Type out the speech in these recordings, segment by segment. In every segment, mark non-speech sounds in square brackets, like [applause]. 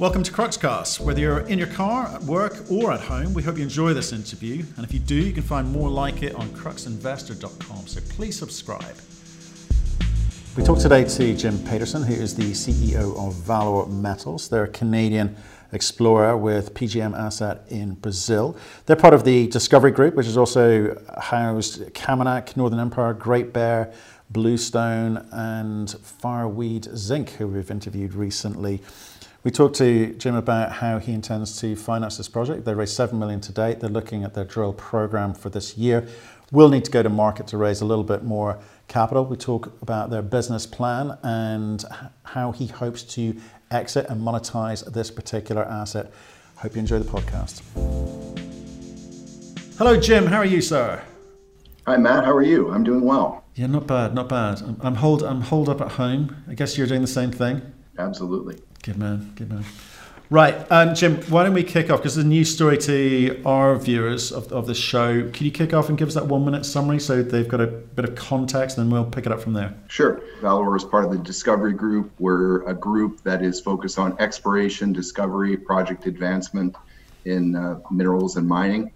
Welcome to Cruxcast. Whether you're in your car, at work, or at home, we hope you enjoy this interview. And if you do, you can find more like it on cruxinvestor.com. So please subscribe. We talk today to Jim Paterson, who is the CEO of ValOre Metals. They're a Canadian explorer with PGM asset in Brazil. They're part of the Discovery Group, which has also housed Kaminak, Northern Empire, Great Bear, Bluestone, and Fireweed Zinc, who we've interviewed recently. We talked to Jim about how he intends to finance this project. They raised 7 million to date. They're looking at their drill program for this year. We'll need to go to market to raise a little bit more capital. We talk about their business plan and how he hopes to exit and monetize this particular asset. Hope you enjoy the podcast. Hello, Jim. How are you, sir? Hi, Matt. How are you? I'm doing well. Yeah, not bad, not bad. I'm, I'm hold, I'm holed up at home. I guess you're doing the same thing. Absolutely. Good man, good man. Right, um, Jim, why don't we kick off? Because there's a new story to our viewers of, of the show. Can you kick off and give us that one minute summary so they've got a bit of context and then we'll pick it up from there? Sure. ValOre is part of the Discovery Group. We're a group that is focused on exploration, discovery, project advancement in uh, minerals and mining.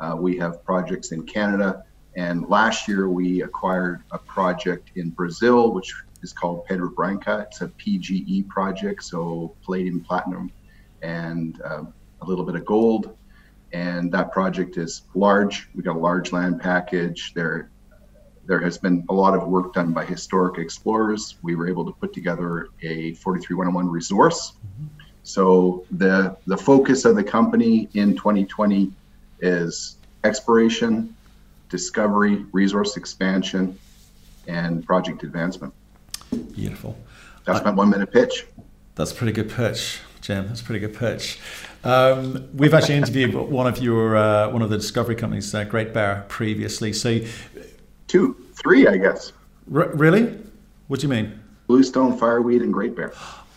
Uh, we have projects in Canada, and last year we acquired a project in Brazil, which is called Pedra Branca. It's a PGE project, so palladium, platinum, and uh, a little bit of gold. And that project is large. We got a large land package. There, there has been a lot of work done by historic explorers. We were able to put together a 43101 resource. Mm-hmm. So the the focus of the company in 2020 is exploration, discovery, resource expansion, and project advancement. Beautiful. That's my one minute pitch. That's a pretty good pitch, Jim. That's a pretty good pitch. Um, we've actually interviewed one of your uh, one of the discovery companies, uh, Great Bear, previously. So, two, three, I guess. R- really? What do you mean? Bluestone, Fireweed, and Great Bear.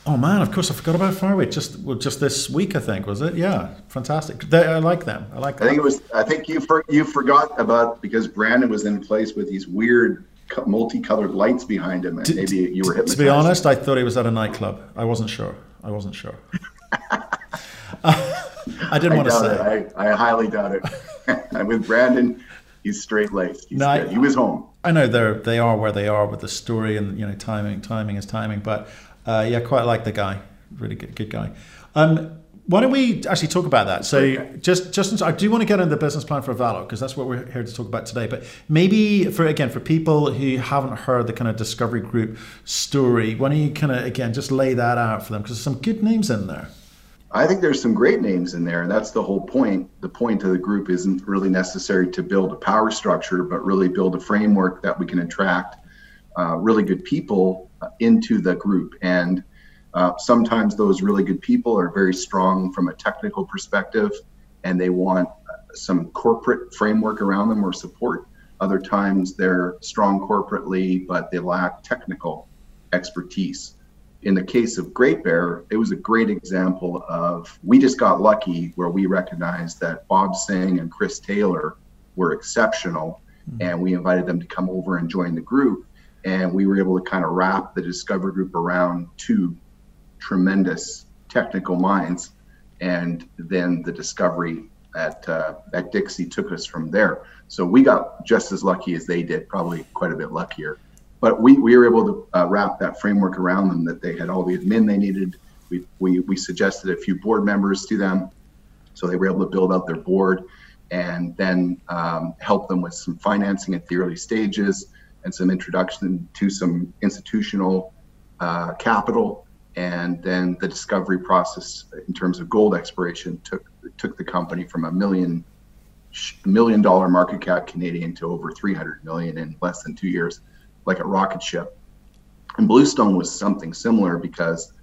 Oh man, of course I forgot about Fireweed. Just well, just this week, I think was it? Yeah, fantastic. They, I like them. I like. Them. I think it was. I think you for, you forgot about because Brandon was in place with these weird multicolored lights behind him, and to, maybe you were hypnotized. To be honest, I thought he was at a nightclub. I wasn't sure. I wasn't sure. [laughs] I didn't I want to say. It. I, I highly doubt it. [laughs] with Brandon, he's straight laced. No, I, he was home. I know they're they are where they are with the story and you know timing. Timing is timing, but uh, yeah, quite like the guy. Really good, good guy. Um, why don't we actually talk about that? So, okay. just just I do want to get into the business plan for ValOre because that's what we're here to talk about today. But maybe for again for people who haven't heard the kind of Discovery Group story, why don't you kind of again just lay that out for them because there's some good names in there. I think there's some great names in there, and that's the whole point. The point of the group isn't really necessary to build a power structure, but really build a framework that we can attract uh, really good people into the group and uh, sometimes those really good people are very strong from a technical perspective and they want some corporate framework around them or support. Other times they're strong corporately, but they lack technical expertise. In the case of Great Bear, it was a great example of we just got lucky where we recognized that Bob Singh and Chris Taylor were exceptional, mm-hmm. and we invited them to come over and join the group. And we were able to kind of wrap the Discover Group around two tremendous technical minds. And then the discovery at, uh, at Dixie took us from there. So we got just as lucky as they did, probably quite a bit luckier. But we, we were able to uh, wrap that framework around them that they had all the admin they needed. We, we, we suggested a few board members to them. So they were able to build out their board and then um, help them with some financing at the early stages and some introduction to some institutional uh, capital and then the discovery process in terms of gold exploration took took the company from a million million dollar market cap Canadian to over 300 million in less than two years, like a rocket ship. And Bluestone was something similar because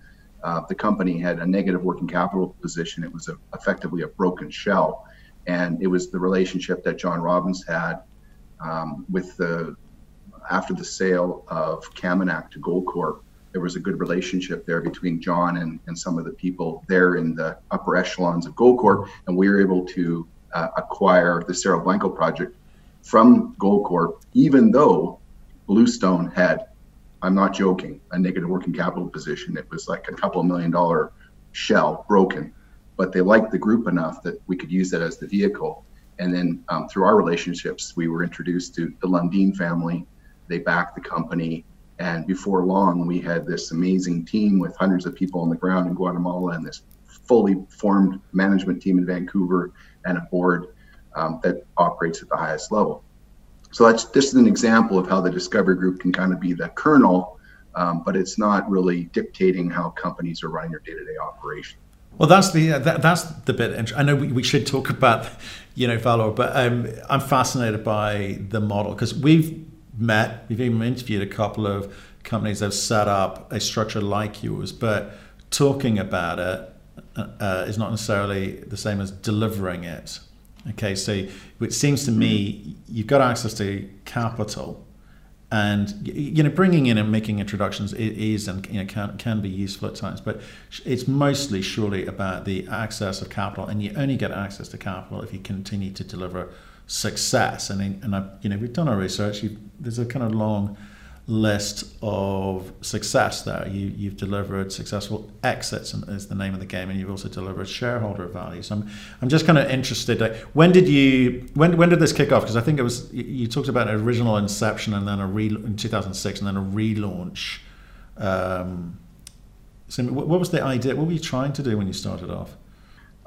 uh, the company had a negative working capital position. It was a, effectively a broken shell, and it was the relationship that John Robbins had um, with the after the sale of Kaminak to Goldcorp there was a good relationship there between John and, and some of the people there in the upper echelons of Goldcorp, and we were able to uh, acquire the Cerro Blanco project from Goldcorp, even though Bluestone had, I'm not joking, a negative working capital position. It was like a couple million dollar shell broken, but they liked the group enough that we could use that as the vehicle. And then um, through our relationships, we were introduced to the Lundin family. They backed the company. And before long, we had this amazing team with hundreds of people on the ground in Guatemala and this fully formed management team in Vancouver and a board um, that operates at the highest level. So that's just an example of how the Discovery Group can kind of be the kernel, um, but it's not really dictating how companies are running their day-to-day operation. Well, that's the uh, that, that's the bit. I know we, we should talk about, you know, ValOre, but um, I'm fascinated by the model because we've met, we've even interviewed a couple of companies that have set up a structure like yours, but talking about it uh, uh is not necessarily the same as delivering it. Okay, so it seems to me you've got access to capital, and you know bringing in and making introductions is and you know can can be useful at times, but it's mostly surely about the access of capital, and you only get access to capital if you continue to deliver success. And and I, you know we've done our research. there's a kind of long list of success there. You, you've delivered successful exits, and is the name of the game, and you've also delivered shareholder value. So I'm, I'm just kind of interested. Like, When did you when when did this kick off? Because I think it was you talked about an original inception and then a re in 2006 and then a relaunch. Um, so what was the idea? What were you trying to do when you started off?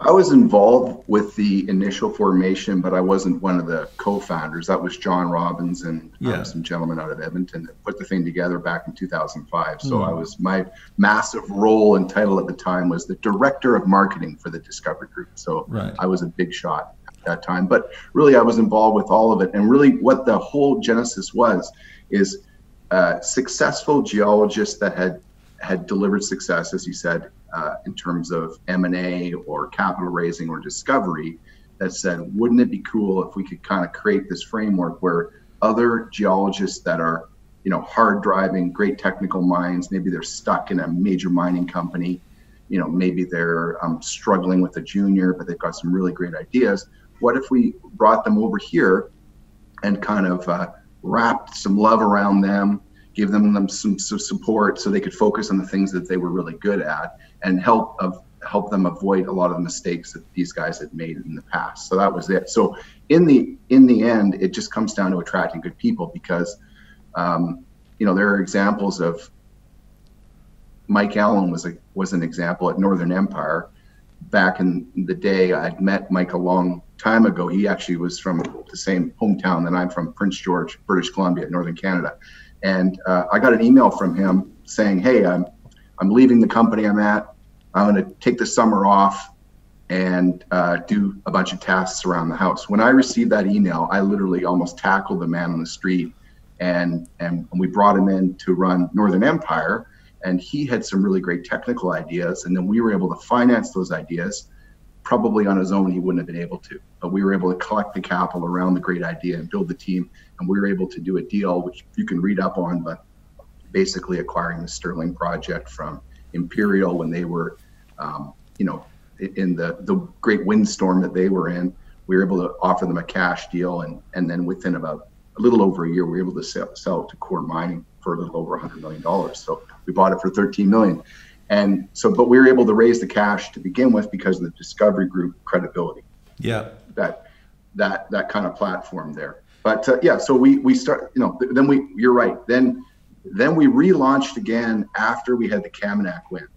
I was involved with the initial formation, but I wasn't one of the co-founders. That was John Robbins and um, yeah. um, some gentlemen out of Edmonton that put the thing together back in 2005. So mm. I was my massive role and title at the time was the director of marketing for the Discovery Group. So right. I was a big shot at that time. But really, I was involved with all of it. And really, what the whole genesis was is uh, successful geologists that had had delivered success, as you said, uh, in terms of M&A or capital raising or discovery that said, wouldn't it be cool if we could kind of create this framework where other geologists that are, you know, hard driving, great technical minds, maybe they're stuck in a major mining company, you know, maybe they're um, struggling with a junior, but they've got some really great ideas. What if we brought them over here and kind of uh, wrapped some love around them, give them, them some, some support so they could focus on the things that they were really good at and help of help them avoid a lot of the mistakes that these guys had made in the past. So that was it. So in the in the end, it just comes down to attracting good people because um, you know there are examples of Mike Allen was a was an example at Northern Empire. Back in the day, I'd met Mike a long time ago. He actually was from the same hometown that I'm from, Prince George, British Columbia, Northern Canada. And uh, I got an email from him saying, "Hey, I'm I'm leaving the company I'm at. I'm going to take the summer off and uh, do a bunch of tasks around the house. When I received that email, I literally almost tackled the man on the street, and and we brought him in to run Northern Empire, and he had some really great technical ideas, and then we were able to finance those ideas. Probably on his own, he wouldn't have been able to, but we were able to collect the capital around the great idea and build the team, and we were able to do a deal which you can read up on, but basically acquiring the Sterling project from Imperial when they were um, you know, in the the great windstorm that they were in, we were able to offer them a cash deal, and and then within about a little over a year, we were able to sell, sell it to Coeur Mining for a little over 100 million dollars. So we bought it for 13 million, and so but we were able to raise the cash to begin with because of the Discovery Group credibility. Yeah, that that that kind of platform there. But uh, yeah, so we we start, you know, then we you're right. Then then we relaunched again after we had the Kaminak win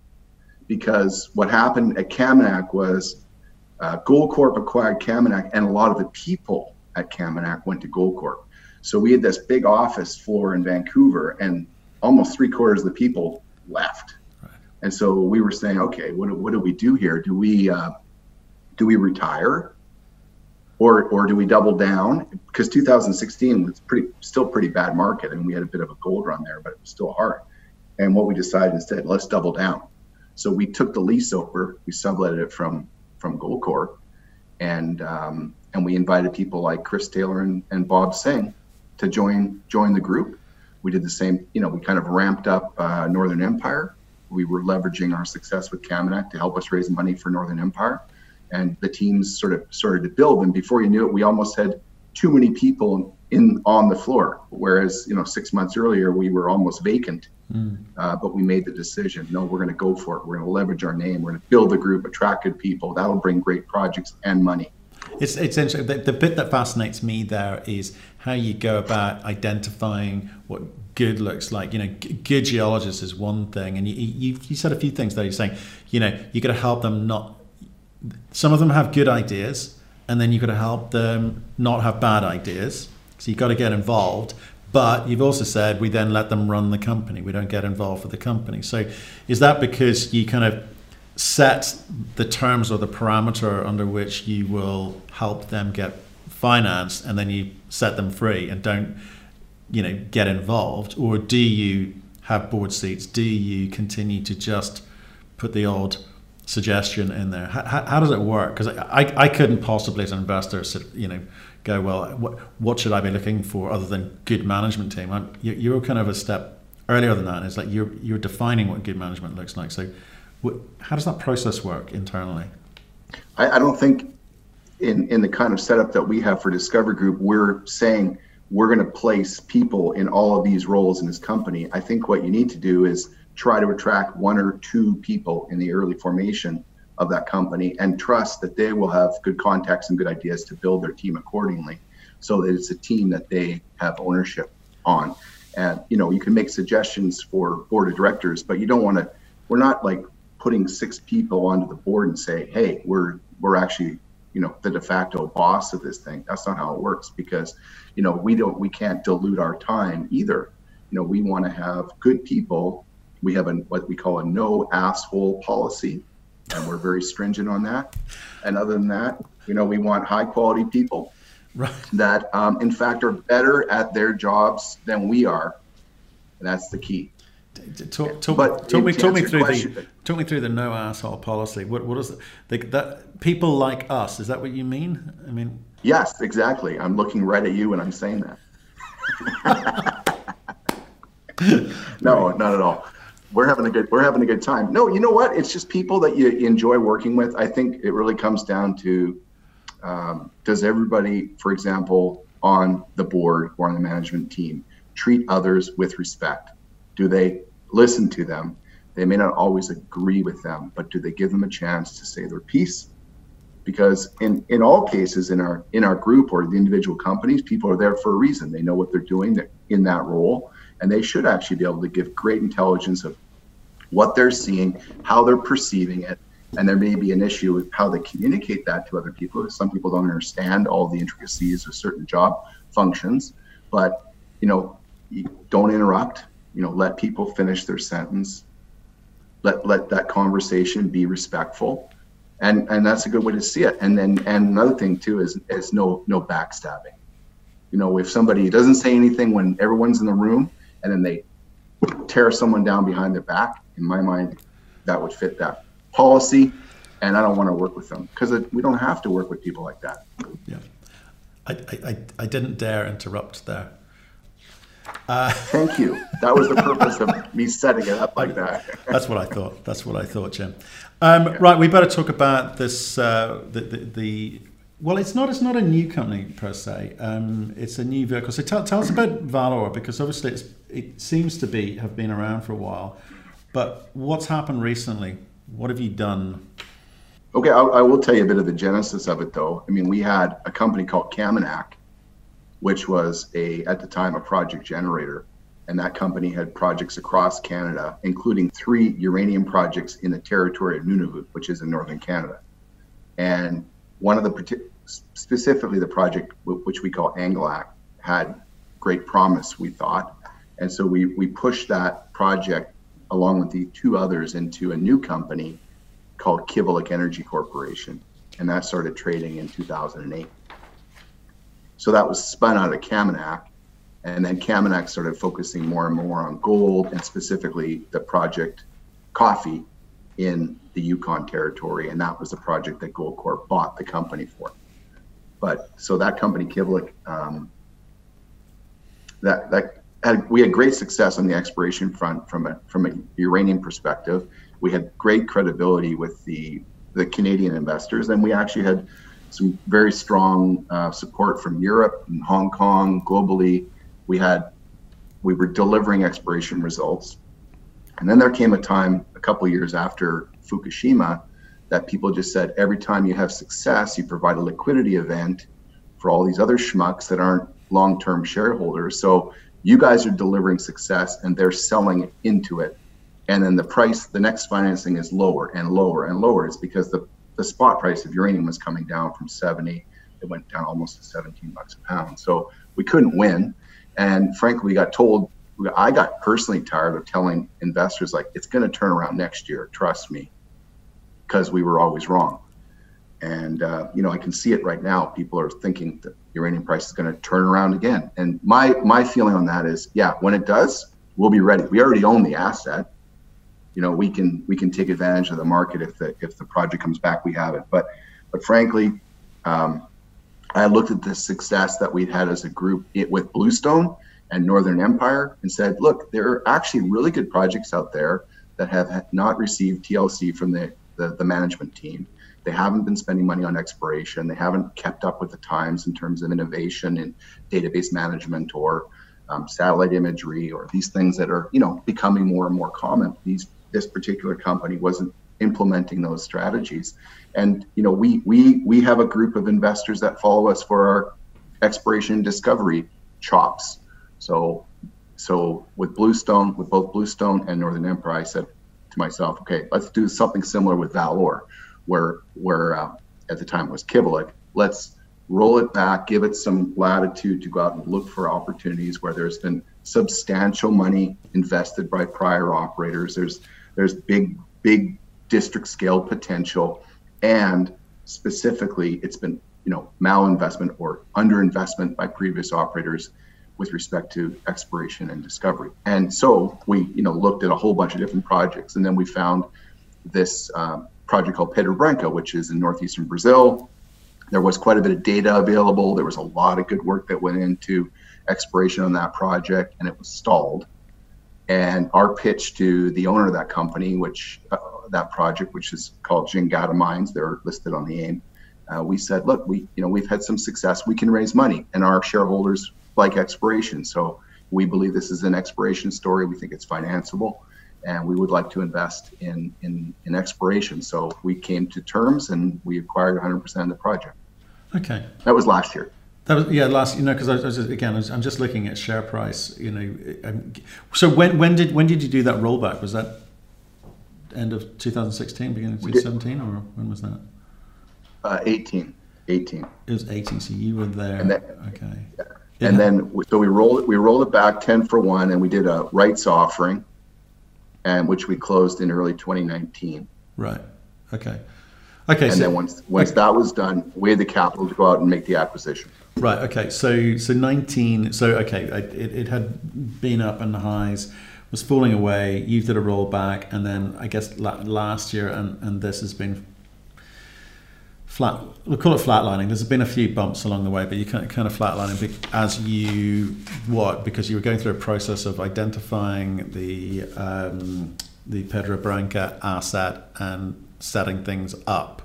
because what happened at Kaminak was uh, Goldcorp acquired Kaminak, and a lot of the people at Kaminak went to Goldcorp. So we had this big office floor in Vancouver, and almost three quarters of the people left. And so we were saying, okay, what, what do we do here? Do we uh, do we retire, or or do we double down? Because 2016 was pretty still pretty bad market, and we had a bit of a gold run there, but it was still hard. And what we decided instead, let's double down so we took the lease over, we subletted it from from Goldcorp, and um, and we invited people like Chris Taylor and, and Bob Singh to join join the group. We did the same, you know, we kind of ramped up uh, Northern Empire. We were leveraging our success with Kaminak to help us raise money for Northern Empire, and the teams sort of started to build. And before you knew it, we almost had too many people in on the floor. Whereas you know six months earlier we were almost vacant, mm. uh, but we made the decision. No, we're going to go for it. We're going to leverage our name. We're going to build a group, attract good people. That'll bring great projects and money. It's it's interesting. The, the bit that fascinates me there is how you go about identifying what good looks like. You know, good geologists is one thing, and you, you, you said a few things there. You're saying, you know, you got to help them not. Some of them have good ideas, and then you've got to help them not have bad ideas. So you've got to get involved. But you've also said we then let them run the company. We don't get involved with the company. So is that because you kind of set the terms or the parameter under which you will help them get financed and then you set them free and don't you know get involved or do you have board seats? Do you continue to just put the odd suggestion in there? How, how does it work? Because I, I couldn't possibly as an investor you know go well what, what should i be looking for other than good management team? I'm, you're kind of a step earlier than that it's like you're you're defining what good management looks like. So how does that process work internally? I, I don't think in in the kind of setup that we have for Discovery Group, we're saying we're going to place people in all of these roles in this company. I think what you need to do is try to attract one or two people in the early formation of that company and trust that they will have good contacts and good ideas to build their team accordingly so that it's a team that they have ownership on and you know you can make suggestions for board of directors but you don't want to we're not like putting six people onto the board and say, hey, we're we're actually you know the de facto boss of this thing. That's not how it works because you know we don't we can't dilute our time either. You know we want to have good people. We have a what we call a no asshole policy, and we're very stringent on that. And other than that, you know we want high quality people right. that um, in fact are better at their jobs than we are. And that's the key. Talk, talk, but talk me, talk me through question, the talk me through the no asshole policy. What what is it? The, that people like us? Is that what you mean? I mean, yes, exactly. I'm looking right at you when I'm saying that. [laughs] no, not at all. We're having a good we're having a good time. No, you know what? It's just people that you enjoy working with. I think it really comes down to um, does everybody, for example, on the board or on the management team, treat others with respect? Do they listen to them. They may not always agree with them, but do they give them a chance to say their piece? Because in, in all cases in our in our group or the individual companies, people are there for a reason. They know what they're doing in that role, and they should actually be able to give great intelligence of what they're seeing, how they're perceiving it, and there may be an issue with how they communicate that to other people. Some people don't understand all the intricacies of certain job functions, but you know, don't interrupt you know let people finish their sentence. Let let that conversation be respectful. And and that's a good way to see it. And then and another thing too is is no no backstabbing. You know if somebody doesn't say anything when everyone's in the room and then they tear someone down behind their back in my mind that would fit that policy. And i don't want to work with them because we don't have to work with people like that. Yeah. I, I, I didn't dare interrupt there uh, Thank you. That was the purpose of me setting it up like that. [laughs] That's what I thought. That's what I thought, Jim. Um, yeah. Right, we better talk about this. Uh, the, the, the, well, it's not. It's not a new company per se. Um, it's a new vehicle. So tell, tell us about ValOre because obviously it's, it seems to be have been around for a while. But what's happened recently? What have you done? Okay, I, I will tell you a bit of the genesis of it, though. I mean, we had a company called Kaminak which was a at the time a project generator and that company had projects across Canada, including three uranium projects in the territory of Nunavut, which is in northern Canada. And one of the specifically the project which we call Angilak had great promise, we thought, and so we we pushed that project along with the two others into a new company called Kivalliq Energy Corporation, and that started trading in 2008. So that was spun out of Kaminak. And then Kaminak started focusing more and more on gold and specifically the project Coffee in the Yukon territory. And that was the project that Goldcorp bought the company for. But so that company, Kivalliq, um, that, that had, we had great success on the exploration front from a, from a uranium perspective. We had great credibility with the, the Canadian investors. And we actually had some very strong uh, support from Europe and Hong Kong globally. We had we were delivering exploration results, and then there came a time a couple years after Fukushima that people just said every time you have success, you provide a liquidity event for all these other schmucks that aren't long-term shareholders. So you guys are delivering success and they're selling into it. And then the price, the next financing is lower and lower and lower. It's because the, the spot price of uranium was coming down from 70. It went down almost to 17 bucks a pound. So we couldn't win. And frankly, we got told, I got personally tired of telling investors, like, it's going to turn around next year. Trust me. Because we were always wrong. And, uh, you know, I can see it right now. People are thinking that uranium price is going to turn around again. And my, my feeling on that is, yeah, when it does, we'll be ready. We already own the asset. You know, we can we can take advantage of the market if the if the project comes back. We have it. But but frankly, um, I looked at the success that we'd had as a group it, with Bluestone and Northern Empire and said, look, there are actually really good projects out there that have not received TLC from the, the, the management team they haven't been spending money on exploration. They haven't kept up with the times in terms of innovation in database management or um, satellite imagery or these things that are, you know, becoming more and more common. These this particular company wasn't implementing those strategies, and you know, we we we have a group of investors that follow us for our exploration and discovery chops. So so with Bluestone, with both Bluestone and Northern Empire, I said to myself, okay, let's do something similar with ValOre where where uh, at the time it was Kivalliq. Let's roll it back, give it some latitude to go out and look for opportunities where there's been substantial money invested by prior operators. There's there's big big district scale potential, and specifically, it's been you know malinvestment or underinvestment by previous operators with respect to exploration and discovery. And so we you know looked at a whole bunch of different projects, and then we found this um, project called Pedra Branca, which is in northeastern Brazil. There was quite a bit of data available. There was a lot of good work that went into exploration on that project, and it was stalled. And our pitch to the owner of that company, which uh, that project, which is called Jangada Mines, they're listed on the AIM. Uh, we said, look, we you know we've had some success. We can raise money, and our shareholders like exploration. So we believe this is an exploration story. We think it's financeable and we would like to invest in, in, in exploration. So we came to terms and we acquired 100% of the project. Okay. That was last year. That was yeah last you know because I, I, was just, again I am just looking at share price you know um, so when when did when did you do that rollback was that end of 2016 beginning of 2017 or when was that uh, 18 18 it was 18 so you were there then, okay yeah. and then so we rolled it we rolled it back 10 for one and we did a rights offering and which we closed in early 2019. Right. Okay. Okay. And so, then once once okay. that was done, we had the capital to go out and make the acquisition. Right. Okay. So so 19. So okay, it, it had been up in the highs, was falling away. You did a rollback, and then I guess last year and and this has been flat. We'll call it flatlining. There's been a few bumps along the way, but you kind of, kind of flatlining as you what because you were going through a process of identifying the um, the Pedra Branca asset and setting things up.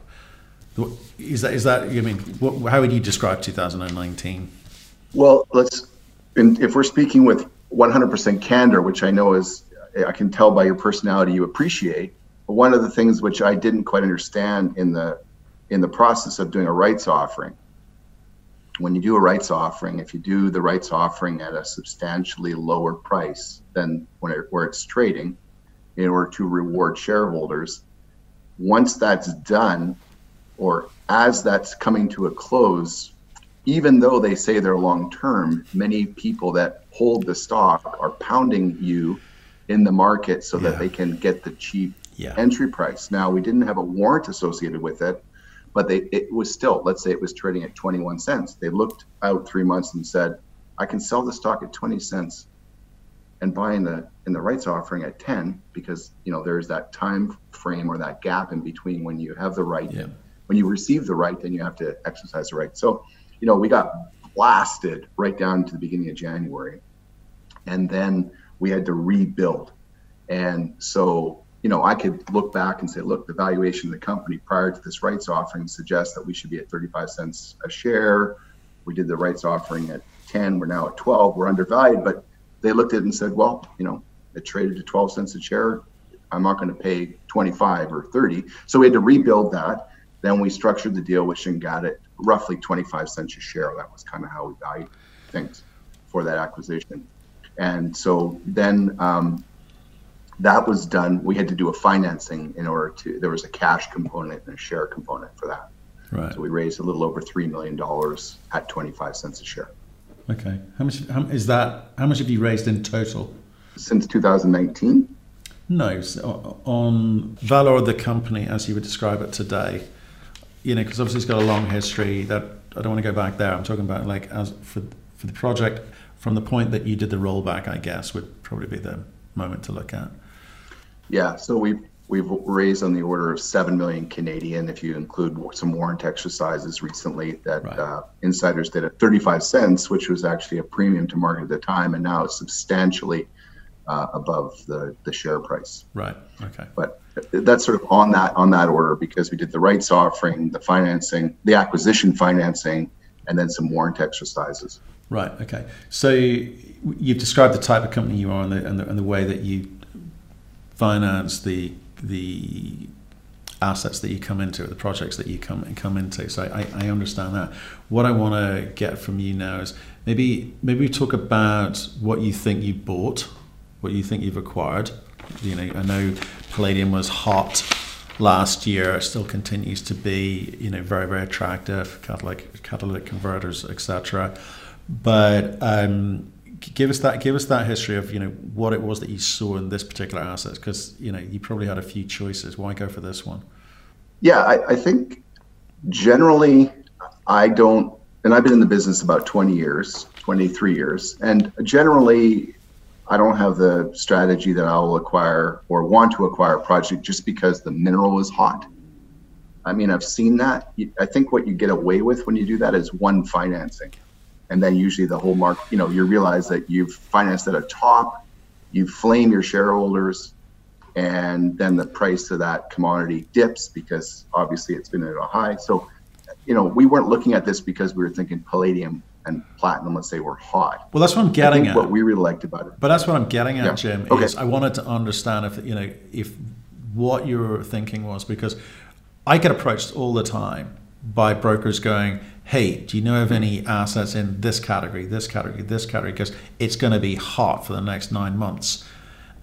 Is that is that? I mean, what, how would you describe 2019? Well, let's. If we're speaking with 100% candor, which I know is, I can tell by your personality you appreciate. But one of the things which I didn't quite understand in the in the process of doing a rights offering, when you do a rights offering, if you do the rights offering at a substantially lower price than when it, where it's trading, in order to reward shareholders, once that's done, or as that's coming to a close, even though they say they're long term, many people that hold the stock are pounding you in the market so yeah. that they can get the cheap yeah. entry price. Now, we didn't have a warrant associated with it, but they it was still let's say it was trading at 21 cents they looked out three months and said i can sell the stock at 20 cents and buy in the in the rights offering at 10 because you know there's that time frame or that gap in between when you have the right yeah. When you receive the right then you have to exercise the right so you know we got blasted right down to the beginning of january and then we had to rebuild and so you know, I could look back and say, look, the valuation of the company prior to this rights offering suggests that we should be at 35 cents a share. We did the rights offering at 10. We're now at 12. We're undervalued. But they looked at it and said, well, you know, it traded to 12 cents a share. I'm not going to pay 25 or 30. So we had to rebuild that. Then we structured the deal with Jangada at roughly 25 cents a share. That was kind of how we valued things for that acquisition. And so then um, that was done. We had to do a financing in order to, there was a cash component and a share component for that. Right. So we raised a little over $3 million at 25 cents a share. Okay. How much how, is that? How much have you raised in total? Since 2019? No, so on value of the company as you would describe it today. You know, because obviously it's got a long history. That I don't want to go back there. I'm talking about like as for for the project from the point that you did the rollback. I guess would probably be the moment to look at. Yeah. So we we've raised on the order of seven million Canadian if you include some warrant exercises recently that right. uh, insiders did at 35 cents, which was actually a premium to market at the time, and now it's substantially uh, above the the share price. Right. Okay. But that's sort of on that on that order because we did the rights offering, the financing, the acquisition financing, and then some warrant exercises. Right. Okay. So you've described the type of company you are and the, and the, and the way that you finance the the assets that you come into, the projects that you come come into. So I, I understand that. What I want to get from you now is maybe maybe talk about what you think you bought, what you think you've acquired. You know, I know Palladium was hot last year, it still continues to be, you know, very very attractive, catalytic catalytic converters, etc. But um, give us that give us that history of you know what it was that you saw in this particular asset because you know you probably had a few choices why go for this one yeah I, I, think generally i don't and i've been in the business about 20 years 23 years and generally i don't have the strategy that i'll acquire or want to acquire a project just because the mineral is hot. I mean i've seen that. I think what you get away with when you do that is one financing. And then usually the whole market, you know, you realize that you've financed at a top, you flame your shareholders, and then the price of that commodity dips because obviously it's been at a high. So, you know, we weren't looking at this because we were thinking palladium and platinum, let's say, were hot. Well, that's what I'm getting at. What we really liked about it. But that's what I'm getting at, yeah. Jim. Okay. Is I wanted to understand if you know if what you were thinking was because I get approached all the time by brokers going, hey, do you know of any assets in this category, this category, this category? Because it's going to be hot for the next nine months.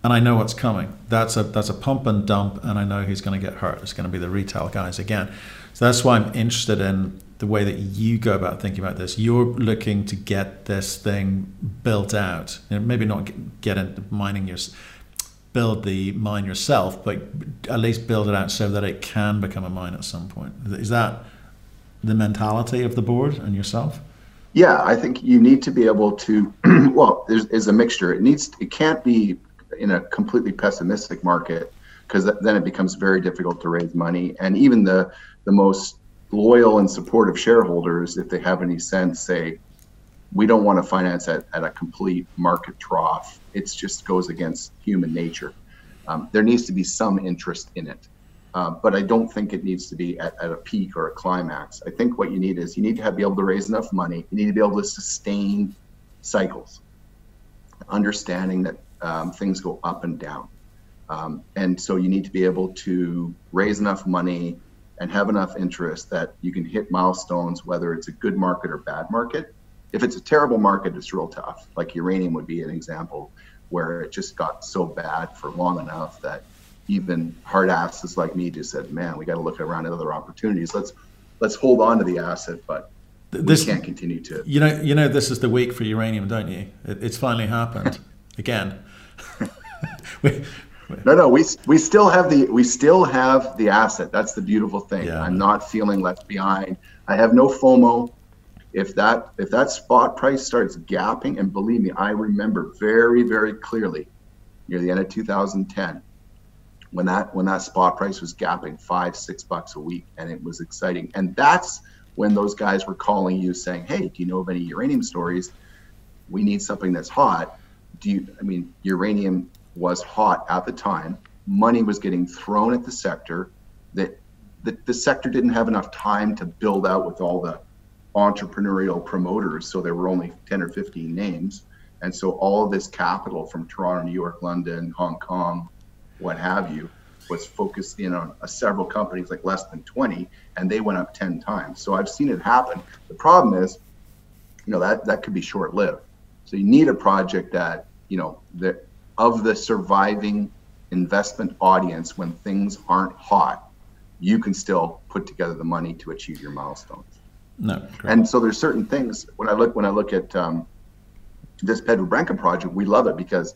And I know what's coming. That's a that's a pump and dump, and I know who's going to get hurt. It's going to be the retail guys again. So that's why I'm interested in the way that you go about thinking about this. You're looking to get this thing built out. You know, maybe not get into mining your build the mine yourself, but at least build it out so that it can become a mine at some point. Is that the mentality of the board and yourself? Yeah, I think you need to be able to. [clears throat] well, there's is a mixture. It needs. It can't be in a completely pessimistic market because then it becomes very difficult to raise money. And even the the most loyal and supportive shareholders, if they have any sense, say we don't want to finance at, at a complete market trough. It just goes against human nature. Um, there needs to be some interest in it. Uh, but I don't think it needs to be at, at a peak or a climax. I think what you need is you need to have, be able to raise enough money. You need to be able to sustain cycles, understanding that um, things go up and down. Um, and so you need to be able to raise enough money and have enough interest that you can hit milestones, whether it's a good market or bad market. If it's a terrible market, it's real tough. Like uranium would be an example where it just got so bad for long enough that even hard asses like me just said, "Man, we got to look around at other opportunities. Let's let's hold on to the asset, but this can't continue to." You know, you know, this is the week for uranium, don't you? It, it's finally happened [laughs] again. we, [laughs] no, no, we we still have the we still have the asset. That's the beautiful thing. Yeah. I'm not feeling left behind. I have no FOMO. If that if that spot price starts gapping, and believe me, I remember very very clearly near the end of 2010 when that when that spot price was gapping five six bucks a week and it was exciting and that's when those guys were calling you saying hey do you know of any uranium stories we need something that's hot do you i mean uranium was hot at the time money was getting thrown at the sector that the, the sector didn't have enough time to build out with all the entrepreneurial promoters. So there were only 10 or 15 names. And so all of this capital from Toronto, New York, London, Hong Kong, what have you, was focused in on several companies like less than 20 and they went up 10 times. So I've seen it happen. The problem is, you know, that, that could be short lived. So you need a project that, you know, that of the surviving investment audience when things aren't hot, you can still put together the money to achieve your milestones. No. Great. And so there's certain things when I look when I look at um, this Pedra Branca project, we love it because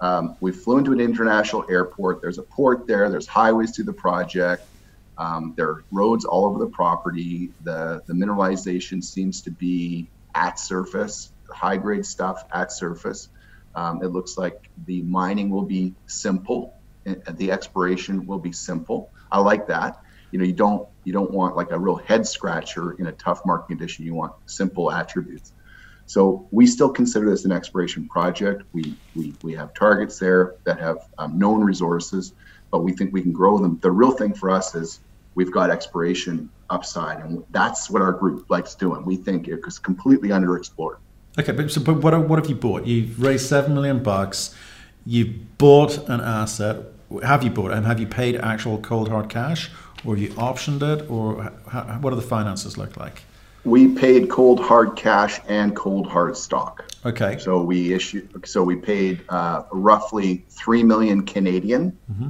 um, we flew into an international airport. There's a port there. There's highways to the project. Um, there are roads all over the property. The the mineralization seems to be at surface. High grade stuff at surface. Um, it looks like the mining will be simple. The exploration will be simple. I like that. You know, you don't you don't want like a real head scratcher in a tough market condition. You want simple attributes. So we still consider this an exploration project. We, we, we have targets there that have um, known resources, but we think we can grow them. The real thing for us is we've got exploration upside, and that's what our group likes doing. We think it is completely underexplored. Okay, but, so, but what, what have you bought? You've raised seven million bucks. You've bought an asset. Have you bought it? And have you paid actual cold hard cash, or you optioned it, or how, what do the finances look like? we paid cold hard cash and cold hard stock. Okay. So we issued. So we paid uh, roughly three million Canadian. Mm-hmm.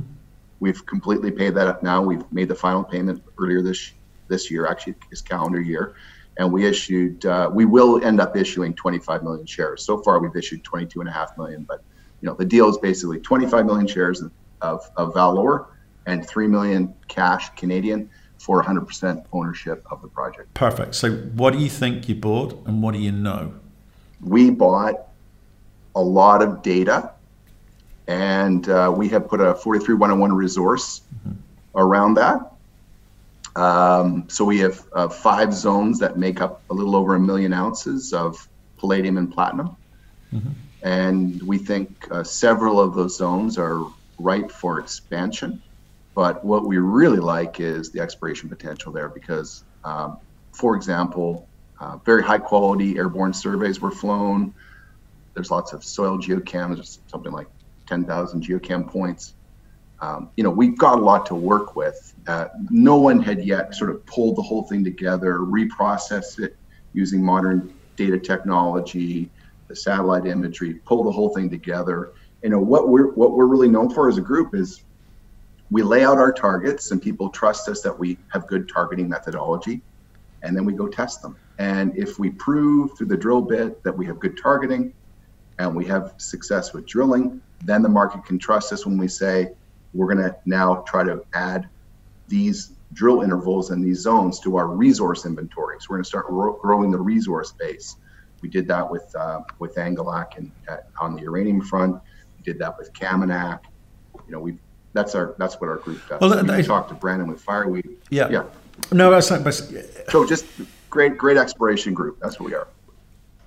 We've completely paid that up now. We've made the final payment earlier this this year, actually this calendar year, and we issued. Uh, we will end up issuing 25 million shares. So far, we've issued 22 and a half million, but you know the deal is basically 25 million shares of of ValOre and three million cash Canadian for 100% ownership of the project. Perfect. So, what do you think you bought and what do you know? We bought a lot of data and uh, we have put a 43101 resource mm-hmm. around that. Um, so, we have uh, five zones that make up a little over a million ounces of palladium and platinum. Mm-hmm. And we think uh, several of those zones are ripe for expansion. But what we really like is the exploration potential there because, um, for example, uh, very high quality airborne surveys were flown. There's lots of soil geochems, something like 10,000 geochem points. Um, you know, we've got a lot to work with. Uh, no one had yet sort of pulled the whole thing together, reprocessed it using modern data technology, the satellite imagery, pull the whole thing together. You know, what we're what we're really known for as a group is we lay out our targets and people trust us that we have good targeting methodology and then we go test them and if we prove through the drill bit that we have good targeting and we have success with drilling then the market can trust us when we say we're going to now try to add these drill intervals and these zones to our resource inventory so we're going to start ro- growing the resource base we did that with uh, with Angilak and uh, on the uranium front we did that with Kaminak you know we've that's our that's what our group does. Well, we talked to Brandon with Fireweed. Yeah, yeah. No, that's not. But, so just great, great exploration group. That's what we are.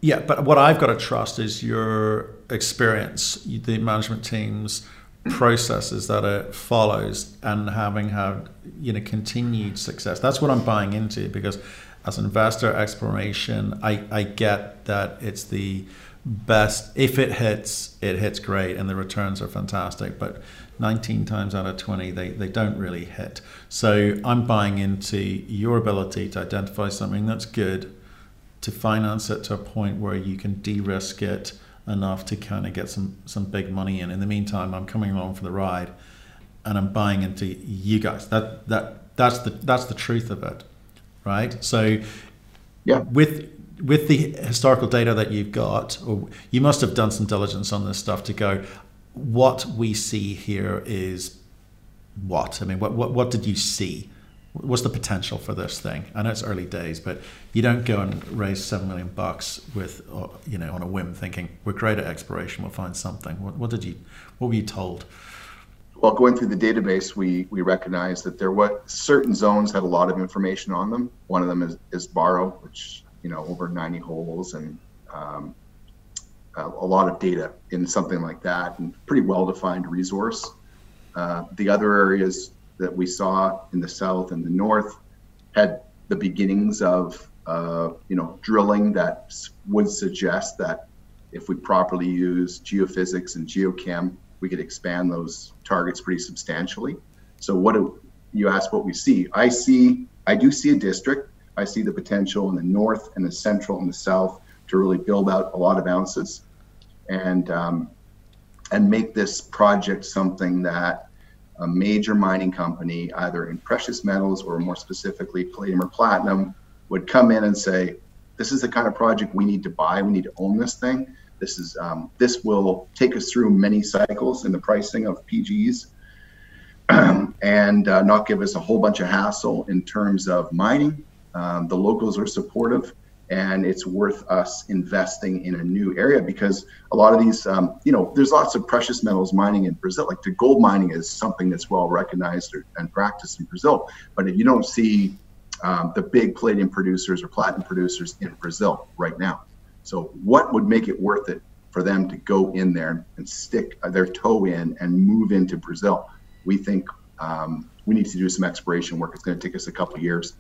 Yeah, but what I've got to trust is your experience, the management team's processes that it follows, and having had you know continued success. That's what I'm buying into because as an investor, exploration, I, I get that it's the best. If it hits, it hits great, and the returns are fantastic. But 19 times out of 20 they, they don't really hit. So I'm buying into your ability to identify something that's good, to finance it to a point where you can de-risk it enough to kind of get some some big money in. In the meantime, I'm coming along for the ride, and I'm buying into you guys. That that that's the that's the truth of it, right? So, yeah, with with the historical data that you've got, or you must have done some diligence on this stuff to go what we see here is what? I mean, what, what, what did you see? What's the potential for this thing? I know it's early days, but you don't go and raise seven million bucks with, uh, you know, on a whim, thinking we're great at exploration, we'll find something. What, what did you, what were you told? Well, going through the database, we we recognized that there were certain zones had a lot of information on them. One of them is Esbarro, which you know over 90 holes, and um, a lot of data in something like that and pretty well defined resource. Uh, the other areas that we saw in the south and the north had the beginnings of uh, you know drilling that would suggest that if we properly use geophysics and geochem, we could expand those targets pretty substantially. So what do you ask what we see? I see I do see a district. I see the potential in the north and the central and the south to really build out a lot of ounces and um, and make this project something that a major mining company, either in precious metals or more specifically palladium or platinum, would come in and say, "This is the kind of project we need to buy. We need to own this thing. This is um, this will take us through many cycles in the pricing of PGs." [clears throat] and uh, not give us a whole bunch of hassle in terms of mining. Um, the locals are supportive and it's worth us investing in a new area because a lot of these, um, you know, there's lots of precious metals mining in Brazil. Like the gold mining is something that's well recognized and practiced in Brazil, but if you don't see um, the big palladium producers or platinum producers in Brazil right now. So, what would make it worth it for them to go in there and stick their toe in and move into Brazil? We think um, we need to do some exploration work. It's going to take us a couple years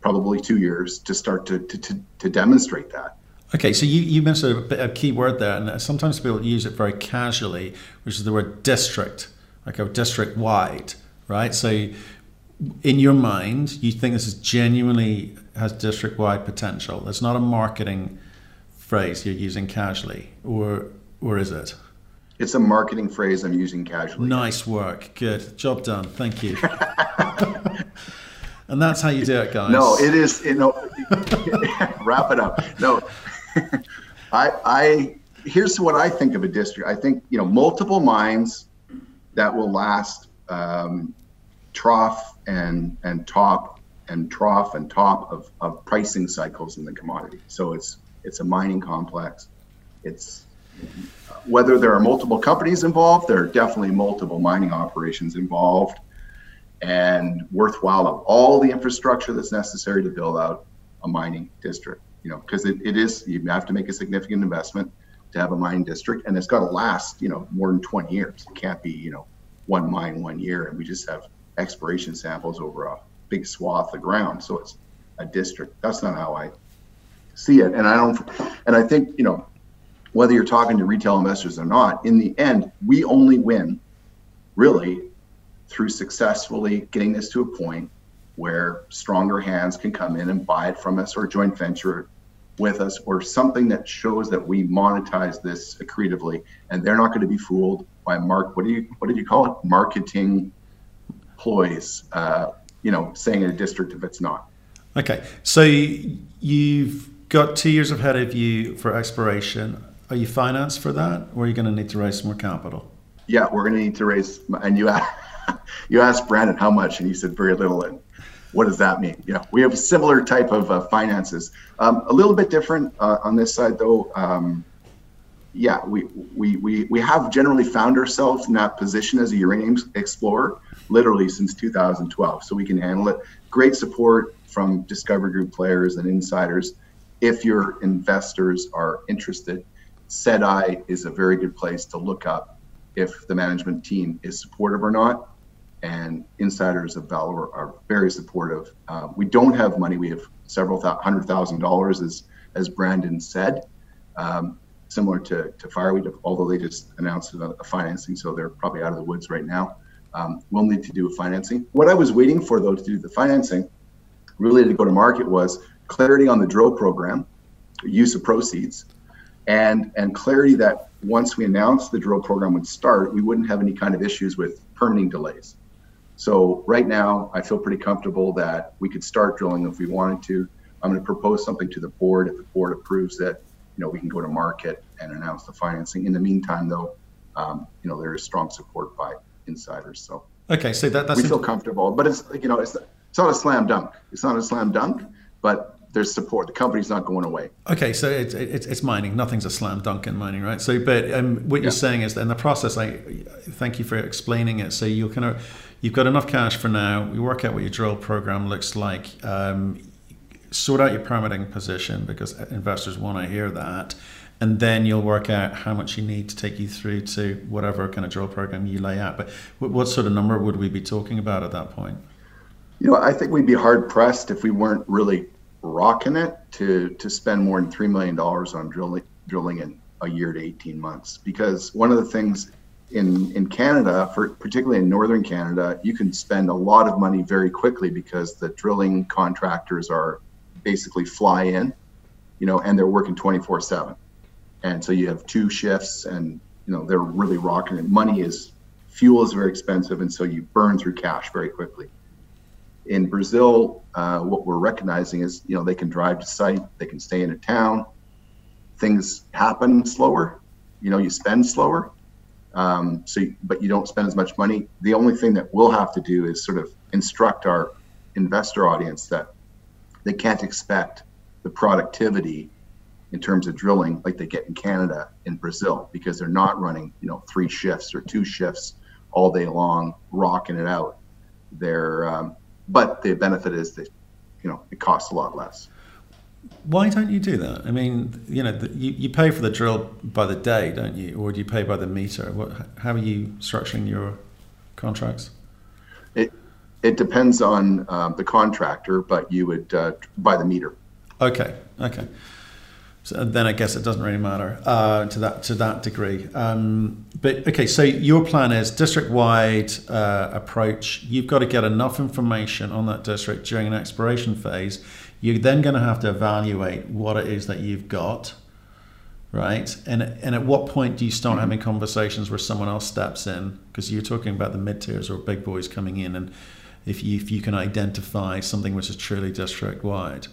probably two years to start to, to, to, to demonstrate that. Okay, so you, you mentioned a, a, key word there, and sometimes people use it very casually, which is the word district, like a district wide, right? So, in your mind, you think this is genuinely has district wide potential. It's not a marketing phrase you're using casually, or or is it? It's a marketing phrase I'm using casually. Nice work. Good. Job done. Thank you. [laughs] And that's how you do it, guys. No, it is. You know, [laughs] wrap it up. No, [laughs] I, I. Here's what I think of a district. I think you know multiple mines that will last um, trough and and top and trough and top of, of pricing cycles in the commodity. So it's it's a mining complex. It's whether there are multiple companies involved, there are definitely multiple mining operations involved and worthwhile of all the infrastructure that's necessary to build out a mining district. You know, because it, it is you have to make a significant investment to have a mining district, and it's got to last you know more than 20 years. It can't be you know one mine one year, and we just have exploration samples over a big swath of ground. So it's a district. That's not how I see it, and I don't. And I think you know whether you're talking to retail investors or not, in the end, we only win really through successfully getting this to a point where stronger hands can come in and buy it from us or joint venture with us or something that shows that we monetize this accretively. And they're not going to be fooled by mark what do you what did you call it? Marketing ploys uh, you know saying in a district if it's not. Okay so you've got two years ahead of you for exploration. Are you financed for that or are you going to need to raise more capital? Yeah we're going to need to raise and you [laughs] you asked Brandon how much, and he said very little. And what does that mean? Yeah, we have a similar type of uh, finances. Um, a little bit different uh, on this side, though. Um, yeah, we, we, we, we have generally found ourselves in that position as a uranium explorer literally since 2012. So we can handle it. Great support from Discovery Group players and insiders. If your investors are interested, SEDI is a very good place to look up if the management team is supportive or not and insiders of ValOre are very supportive. Uh, we don't have money. We have several th- hundred thousand dollars, as as Brandon said, um, similar to to Fireweed. Although they just announced a, a, financing, so they're probably out of the woods right now. Um, we'll need to do a financing. What I was waiting for, though, to do the financing, really to go to market, was clarity on the drill program, use of proceeds, and and clarity that once we announced the drill program would start, we wouldn't have any kind of issues with permitting delays. So right now, I feel pretty comfortable that we could start drilling if we wanted to. I'm going to propose something to the board. If the board approves that, you know, we can go to market and announce the financing. In the meantime, though, um, you know, there is strong support by insiders. So okay, so that, that's we feel comfortable, but it's you know, it's it's not a slam dunk. It's not a slam dunk, but there's support. The company's not going away. Okay, so it's it's, it's mining. Nothing's a slam dunk in mining, right? So, but um, what you're saying is that in the process, I thank you for explaining it. So you're kind of you've got enough cash for now. We work out what your drill program looks like. Um, sort out your permitting position because investors want to hear that. and then you'll work out how much you need to take you through to whatever kind of drill program you lay out. But what sort of number would we be talking about at that point? You know, I think we'd be hard pressed if we weren't really rocking it to to spend more than three million dollars on drilling drilling in a year to 18 months. Because one of the things in in Canada, for particularly in northern Canada, you can spend a lot of money very quickly because the drilling contractors are basically fly in, you know, and they're working 24 seven. And so you have two shifts and you know they're really rocking it. Money is fuel is very expensive and so you burn through cash very quickly. In brazil uh, what we're recognizing is you know they can drive to site they can stay in a town. Things happen slower you know you spend slower um, so but you don't spend as much money the only thing that we'll have to do is sort of instruct our investor audience that they can't expect the productivity in terms of drilling like they get in Canada and Brazil because they're not running, you know, three shifts or two shifts all day long, rocking it out. They're, um, but the benefit is that, you know, it costs a lot less. Why don't you do that? I mean, you know, the, you, you pay for the drill by the day, don't you? Or do you pay by the meter? What, how are you structuring your contracts? It, it depends on um, the contractor, but you would uh, by the meter. Okay, okay. So then I guess it doesn't really matter uh, to that to that degree. Um, but okay, so your plan is district-wide uh, approach. You've got to get enough information on that district during an exploration phase. You're then going to have to evaluate what it is that you've got, right? And and at what point do you start mm-hmm. having conversations where someone else steps in? Because you're talking about the mid tiers or big boys coming in, and if you if you can identify something which is truly district-wide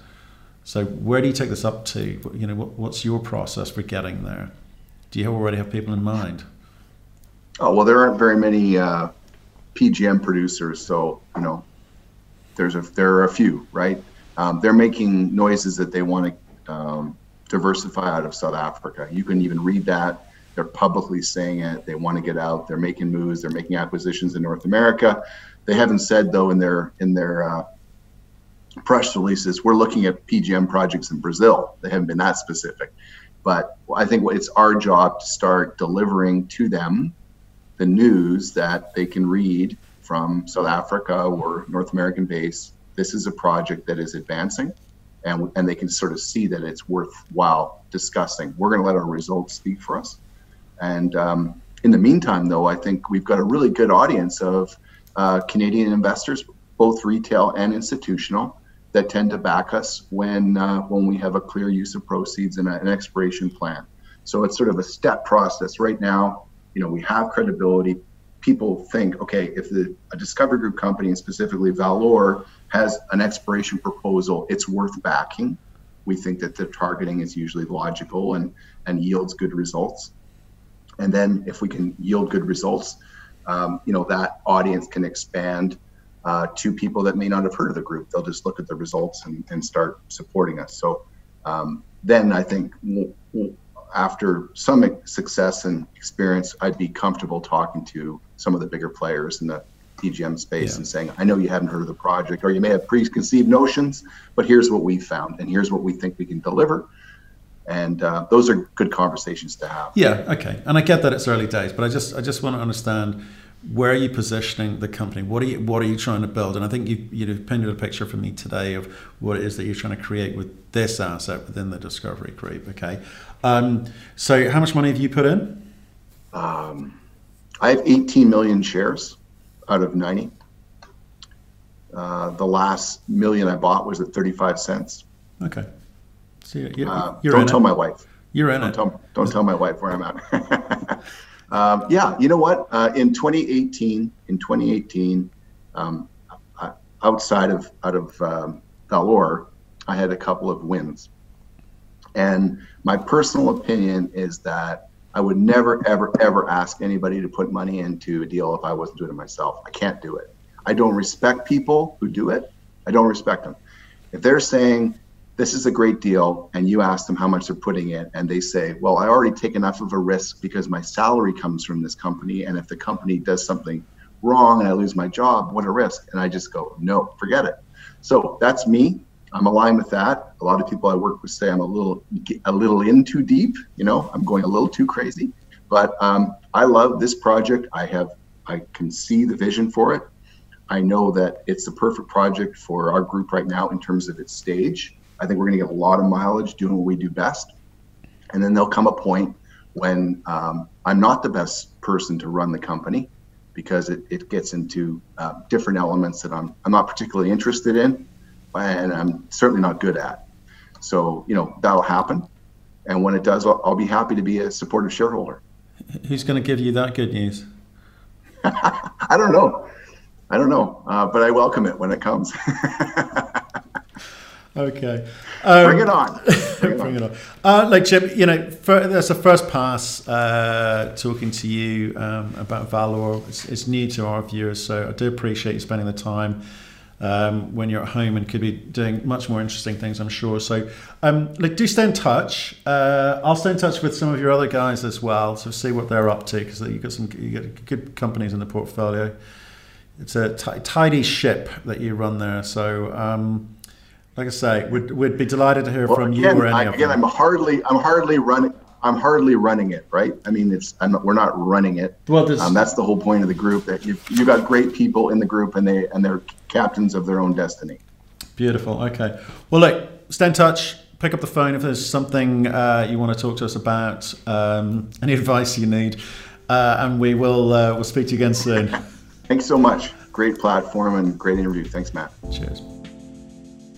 so where do you take this up to? You know, what, what's your process for getting there? Do you already have people in mind? Oh well, there aren't very many uh, PGM producers, so you know, there's a there are a few, right? Um, they're making noises that they want to um, diversify out of South Africa. You can even read that. They're publicly saying it. They want to get out. They're making moves. They're making acquisitions in North America. They haven't said though in their in their uh, press releases, we're looking at PGM projects in Brazil. They haven't been that specific. But I think it's our job to start delivering to them the news that they can read from South Africa or North American base. This is a project that is advancing, and, and they can sort of see that it's worthwhile discussing. We're going to let our results speak for us. And um, in the meantime, though, I think we've got a really good audience of uh, Canadian investors, both retail and institutional, that tend to back us when uh, when we have a clear use of proceeds and a, an exploration plan. So it's sort of a step process. Right now, you know, we have credibility. People think, okay, if the a Discovery Group company, and specifically ValOre, has an exploration proposal, it's worth backing. We think that the targeting is usually logical and and yields good results. And then if we can yield good results, um, you know, that audience can expand uh, to people that may not have heard of the group. They'll just look at the results and, and start supporting us. So um, then I think after some success and experience, I'd be comfortable talking to some of the bigger players in the PGM space yeah. and saying, I know you haven't heard of the project or you may have preconceived notions, but here's what we found and here's what we think we can deliver. And uh, those are good conversations to have. Yeah, okay. And I get that it's early days, but I just I just want to understand where are you positioning the company? What are you what are you trying to build? And I think you you painted a picture for me today of what it is that you're trying to create with this asset within the Discovery Group. Okay, um, so how much money have you put in? Um, I have 18 million shares out of 90. Uh, the last million I bought was at 35 cents. Okay. So you're, you're, uh, don't tell it. my wife. You're in don't it. Tell, don't tell my wife where I'm at. [laughs] Um, yeah, you know what? Uh, in 2018, in 2018, um, outside of out of um, ValOre, I had a couple of wins, and my personal opinion is that I would never, ever, ever ask anybody to put money into a deal if I wasn't doing it myself. I can't do it. I don't respect people who do it. I don't respect them. If they're saying this is a great deal and you ask them how much they're putting in and they say well i already take enough of a risk because my salary comes from this company and if the company does something wrong and i lose my job what a risk and i just go no forget it so that's me I'm aligned with that. A lot of people I work with say I'm a little a little in too deep. You know, I'm going a little too crazy. But um, I love this project. I have I can see the vision for it. I know that it's the perfect project for our group right now in terms of its stage. I think we're going to get a lot of mileage doing what we do best. And then there'll come a point when um, I'm not the best person to run the company because it, it gets into uh, different elements that I'm, I'm not particularly interested in and I'm certainly not good at. So, you know, that'll happen. And when it does, I'll, I'll be happy to be a supportive shareholder. Who's going to give you that good news? [laughs] I don't know. I don't know, uh, but I welcome it when it comes. [laughs] okay, um, [laughs] bring it on. Bring it bring on. It on. Uh, like Chip, you know, for, that's a first pass uh, talking to you um, about ValOre. It's, it's, new to our viewers, so I do appreciate you spending the time. Um, when you're at home and could be doing much more interesting things, I'm sure. So, um, like, do stay in touch. Uh, I'll stay in touch with some of your other guys as well, so see what they're up to because you've got some you got good companies in the portfolio it's a t- tidy ship that you run there. So, um, like I say, we'd, we'd be delighted to hear well, from again, you or any I, of again, them. I'm hardly I'm hardly running. I'm hardly running it, right? I mean, it's not, we're not running it. Well, um, that's the whole point of the group. That you you got great people in the group, and they and they're captains of their own destiny. Beautiful. Okay. Well, look, stay in touch. Pick up the phone if there's something uh, you want to talk to us about. Um, any [laughs] advice you need, uh, and we will uh, we'll speak to you again soon. [laughs] Thanks so much. Great platform and great interview. Thanks, Matt. Cheers.